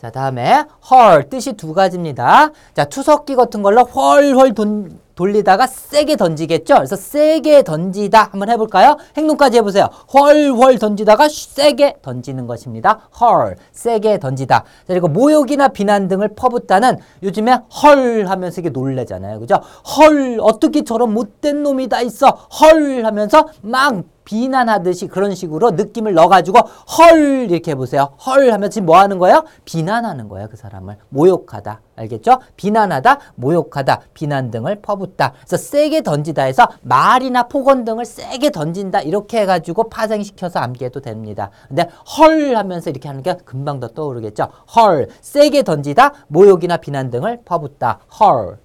자, 다음에 헐 뜻이 두 가지입니다. 자, 투석기 같은 걸로 훨훨 돈, 돌리다가 세게 던지겠죠? 그래서 세게 던지다 한번 해볼까요? 행동까지 해보세요. 훨훨 던지다가 세게 던지는 것입니다. 헐, 세게 던지다. 자, 그리고 모욕이나 비난 등을 퍼붓다는 요즘에 헐 하면서 이게 놀래잖아요. 그죠? 헐, 어떻게 저런 못된 놈이 다 있어? 헐 하면서 막 비난하듯이 그런 식으로 느낌을 넣어가지고 헐 이렇게 해보세요. 헐 하면 지금 뭐 하는 거예요? 비난하는 거예요. 그 사람을. 모욕하다. 알겠죠? 비난하다, 모욕하다, 비난 등을 퍼붓다. 그래서 세게 던지다 해서 말이나 폭언 등을 세게 던진다. 이렇게 해가지고 파생시켜서 암기해도 됩니다. 근데 헐 하면서 이렇게 하는 게 금방 더 떠오르겠죠? 헐. 세게 던지다, 모욕이나 비난 등을 퍼붓다. 헐.